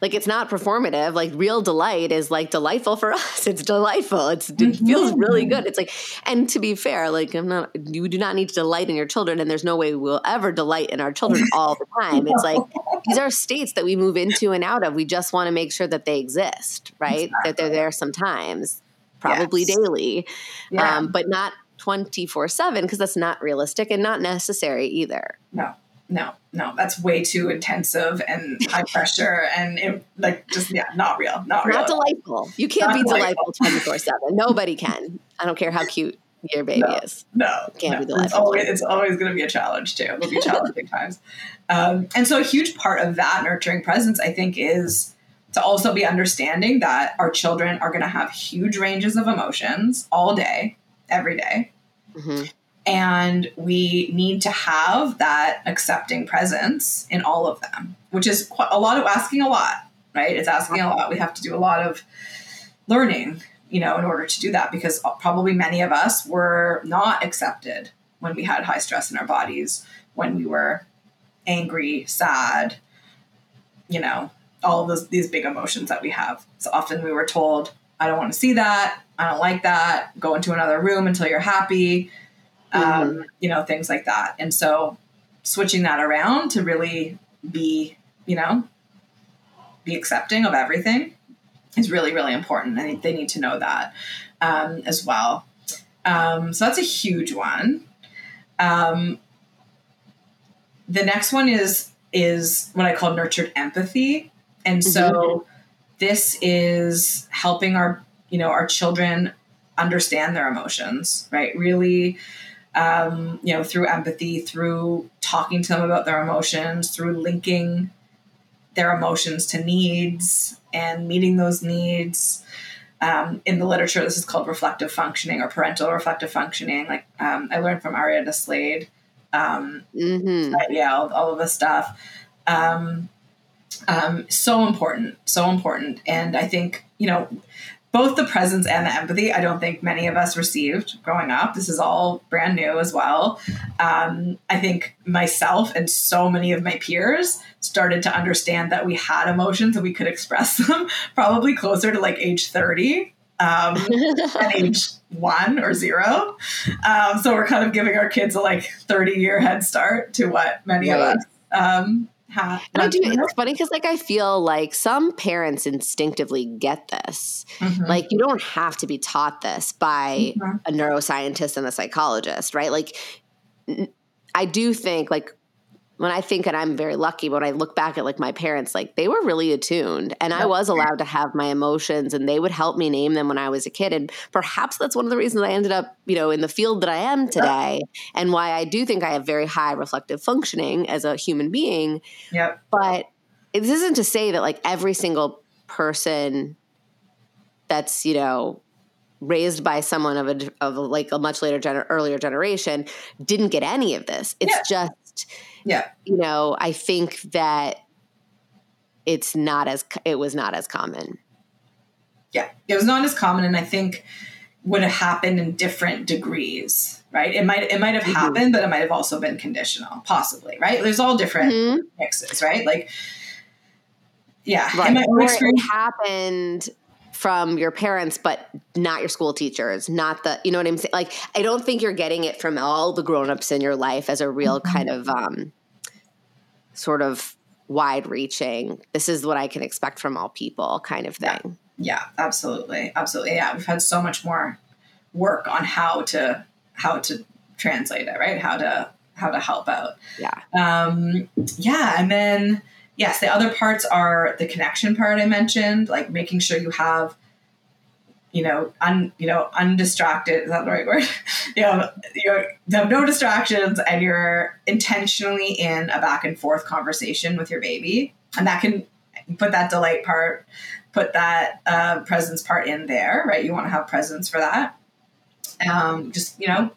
Like it's not performative. Like real delight is like delightful for us. It's delightful. It's, it mm-hmm. feels really good. It's like, and to be fair, like I'm not, you do not need to delight in your children, and there's no way we'll ever delight in our children all the time. It's like these are states that we move into and out of. We just want to make sure that they exist, right? Exactly. That they're there sometimes, probably yes. daily, yeah. um, but not 24 7 because that's not realistic and not necessary either. No no, no, that's way too intensive and high pressure and it, like just yeah, not real, not real. Not delightful. You can't not be delightful twenty four seven. Nobody can. I don't care how cute your baby no, is. No, can't no. be delightful. It's always, it's always going to be a challenge too. It'll be challenging times. Um, and so a huge part of that nurturing presence, I think, is to also be understanding that our children are going to have huge ranges of emotions all day, every day. Mm-hmm. And we need to have that accepting presence in all of them, which is quite a lot of asking a lot, right? It's asking a lot. We have to do a lot of learning, you know, in order to do that because probably many of us were not accepted when we had high stress in our bodies, when we were angry, sad, you know, all those, these big emotions that we have. So often we were told, I don't want to see that. I don't like that. Go into another room until you're happy um, mm-hmm. you know, things like that. And so switching that around to really be, you know, be accepting of everything is really, really important. And they need to know that um, as well. Um, so that's a huge one. Um, the next one is is what I call nurtured empathy, and so mm-hmm. this is helping our you know our children understand their emotions, right? Really um, you know, through empathy, through talking to them about their emotions, through linking their emotions to needs and meeting those needs. um, in the literature, this is called reflective functioning or parental reflective functioning. Like um, I learned from Arietta Slade. Um, Mm-hmm. yeah, all, all of this stuff. Um, um, so important, so important. And I think, you know, both the presence and the empathy, I don't think many of us received growing up. This is all brand new as well. Um, I think myself and so many of my peers started to understand that we had emotions and we could express them probably closer to like age 30 um, at age one or zero. Um, so we're kind of giving our kids a like 30 year head start to what many Right. of us um, have. And I do. It's funny because, like, I feel like some parents instinctively get this. Mhm. Like, you don't have to be taught this by Mhm. a neuroscientist and a psychologist, right? Like, n- I do think, like, when I think, and I'm very lucky, when I look back at like my parents, like they were really attuned and I was allowed to have my emotions and they would help me name them when I was a kid. And perhaps that's one of the reasons I ended up, you know, in the field that I am today and why I do think I have very high reflective functioning as a human being Yep. but this isn't to say that like every single person that's you know raised by someone of a of like a much later gener- earlier generation didn't get any of this it's just Yeah. you know i think that it's not as it was not as common Yeah. It was not as common, and I think would have happened in different degrees, right? It might it might have Mhm. happened, but it might have also been conditional, possibly, right? There's all different Mhm. mixes, right? Like, yeah, in my own or it experience, happened from your parents but not your school teachers not the you know what i'm saying like i don't think you're getting it from all the grown-ups in your life as a real Mhm. kind of um sort of wide reaching this is what i can expect from all people kind of Yeah. thing yeah, absolutely, absolutely, yeah. We've had so much more work on how to how to translate it, right? How to how to help out. yeah um, yeah and then yes the other parts are the connection part i mentioned like making sure you have you know un you know undistracted is that the right word? You know you have no distractions and you're intentionally in a back and forth conversation with your baby. And that can put that delight part put that uh, presence part in there right? You want to have presence for that. Um, just you know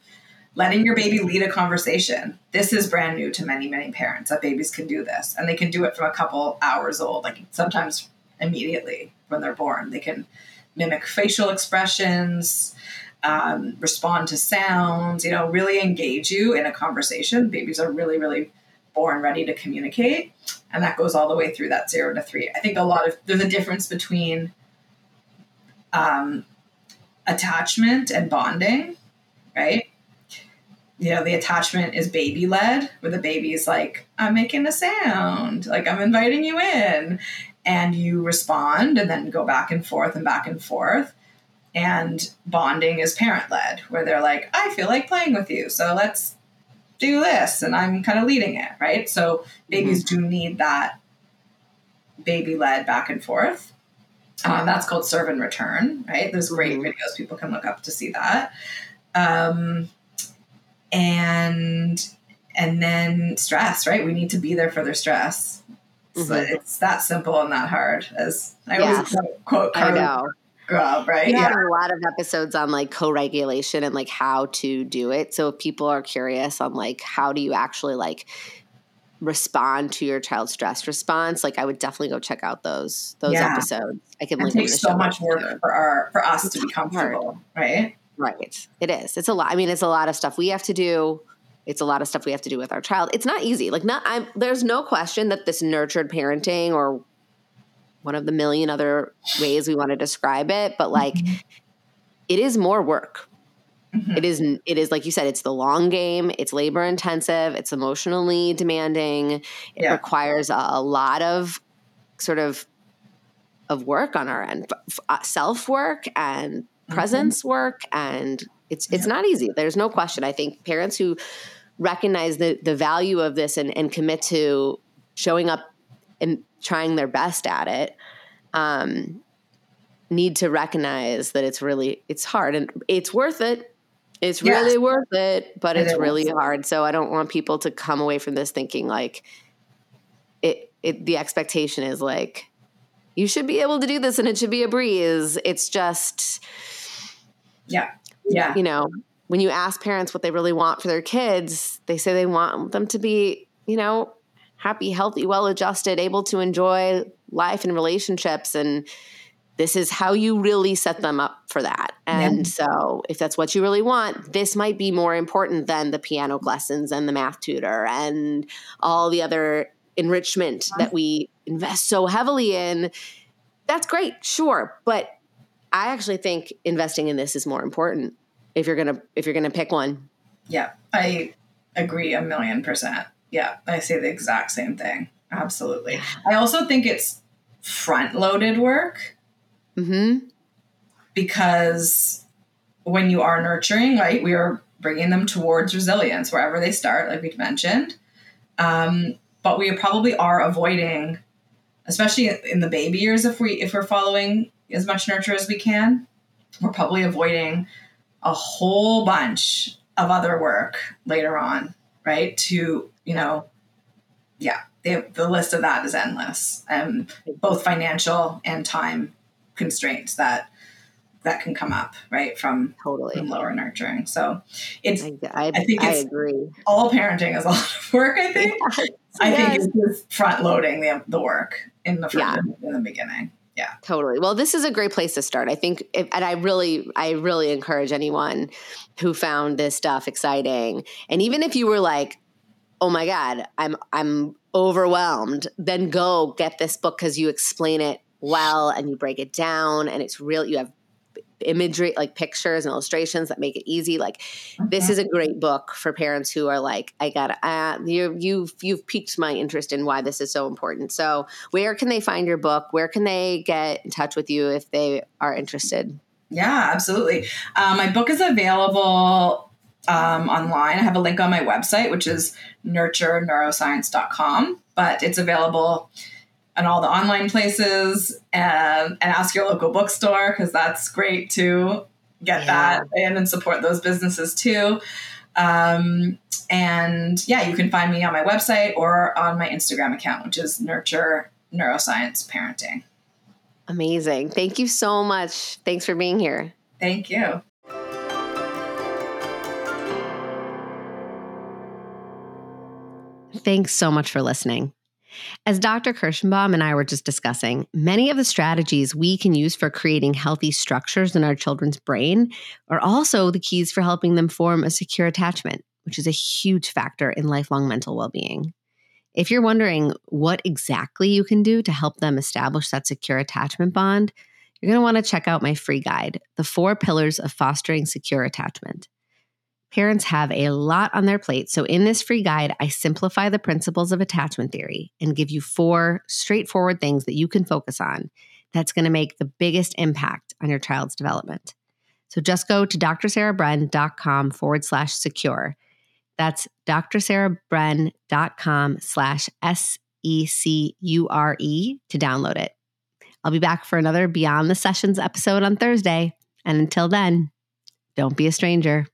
letting your baby lead a conversation. This is brand new to many, many parents that babies can do this. And they can do it from a couple hours old, like sometimes immediately when they're born. They can mimic facial expressions, um, respond to sounds, you know, really engage you in a conversation. Babies are really, really born ready to communicate. And that goes all the way through that zero to three. I think a lot of there's a difference between um, attachment and bonding, right? You know, the attachment is baby led, where the baby is like, I'm making a sound, like I'm inviting you in. And you respond and then go back and forth and back and forth. And bonding is parent led, where they're like, I feel like playing with you. So let's do this. And I'm kind of leading it, right? So babies do need that baby led back and forth. Um, that's called serve and return, right? There's great Mhm. videos people can look up to see that. Um, and and then stress, right? We need to be there for their stress. So Mhm. it's that simple and that hard, as I Yes. always quote, quote i know Grubb, right? we Yeah. have a lot of episodes on like co-regulation and like how to do it so if people are curious on like how do you actually like respond to your child's stress response like i would definitely go check out those those Yeah. episodes i can It link takes the so show much work for our for us It's to be hard. comfortable, right? Right. It is. It's a lot i mean it's a lot of stuff we have to do. It's a lot of stuff we have to do with our child. It's not easy. Like not i'm there's no question that this nurtured parenting or one of the million other ways we want to describe it but like it is more work. Mhm. it is it is like you said it's the long game. It's labor intensive. It's emotionally demanding. It Yeah. requires a, a lot of sort of of work on our end self work and Mm-hmm. presence work and it's it's not easy there's no question i think parents who recognize the the value of this and and commit to showing up and trying their best at it um need to recognize that it's really it's hard and it's worth it it's Yes. really worth it but It it's is. really hard so i don't want people to come away from this thinking like it, it the expectation is like you should be able to do this and it should be a breeze. It's just, yeah. Yeah. You know, when you ask parents what they really want for their kids, they say they want them to be, you know, happy, healthy, well adjusted, able to enjoy life and relationships. And this is how you really set them up for that. And yeah. so, if that's what you really want, this might be more important than the piano lessons and the math tutor and all the other enrichment uh-huh. that we invest so heavily in. That's great, sure, but I actually think investing in this is more important if you're gonna if you're gonna pick one. Yeah, I agree a million percent. Yeah, I say the exact same thing. Absolutely. I also think it's front loaded work. Mm-hmm. Because when you are nurturing, right, we are bringing them towards resilience wherever they start, like we mentioned. Um, but we probably are avoiding, especially in the baby years, if we if we're following as much nurture as we can, we're probably avoiding a whole bunch of other work later on, right? To you know, yeah, the, the list of that is endless, and um, both financial and time constraints that that can come up right from totally from lower nurturing so it's i, I, I think I agree all parenting is a lot of work i think yes, i yes. think it's just front loading the, the work in the front, yeah. in the beginning yeah. Totally. Well this is a great place to start. I think if, and i really i really encourage anyone who found this stuff exciting. And even if you were like oh my god i'm i'm overwhelmed then go get this book because you explain it well and you break it down and it's real you have imagery like pictures and illustrations that make it easy. Like okay. this is a great book for parents who are like i gotta uh, you you've you've piqued my interest in why this is so important. So where can they find your book? Where can they get in touch with you if they are interested? Yeah absolutely. Um, my book is available um, online. I have a link on my website which is nurtureneuroscience.com but it's available and all the online places and, and ask your local bookstore because that's great to get yeah. that in and support those businesses too. Um, and yeah, you can find me on my website or on my Instagram account, which is Nurture Neuroscience Parenting. Amazing. Thank you so much. Thanks for being here. Thank you. Thanks so much for listening. As Dr. Kirshenbaum and I were just discussing, many of the strategies we can use for creating healthy structures in our children's brain are also the keys for helping them form a secure attachment, which is a huge factor in lifelong mental well being. If you're wondering what exactly you can do to help them establish that secure attachment bond, you're going to want to check out my free guide, The Four Pillars of Fostering Secure Attachment. Parents have a lot on their plate, so in this free guide, I simplify the principles of attachment theory and give you four straightforward things that you can focus on that's going to make the biggest impact on your child's development. So just go to drsarahbren.com forward slash secure. That's drsarahbren.com slash S E C U R E to download it. I'll be back for another Beyond the Sessions episode on Thursday. And until then, don't be a stranger.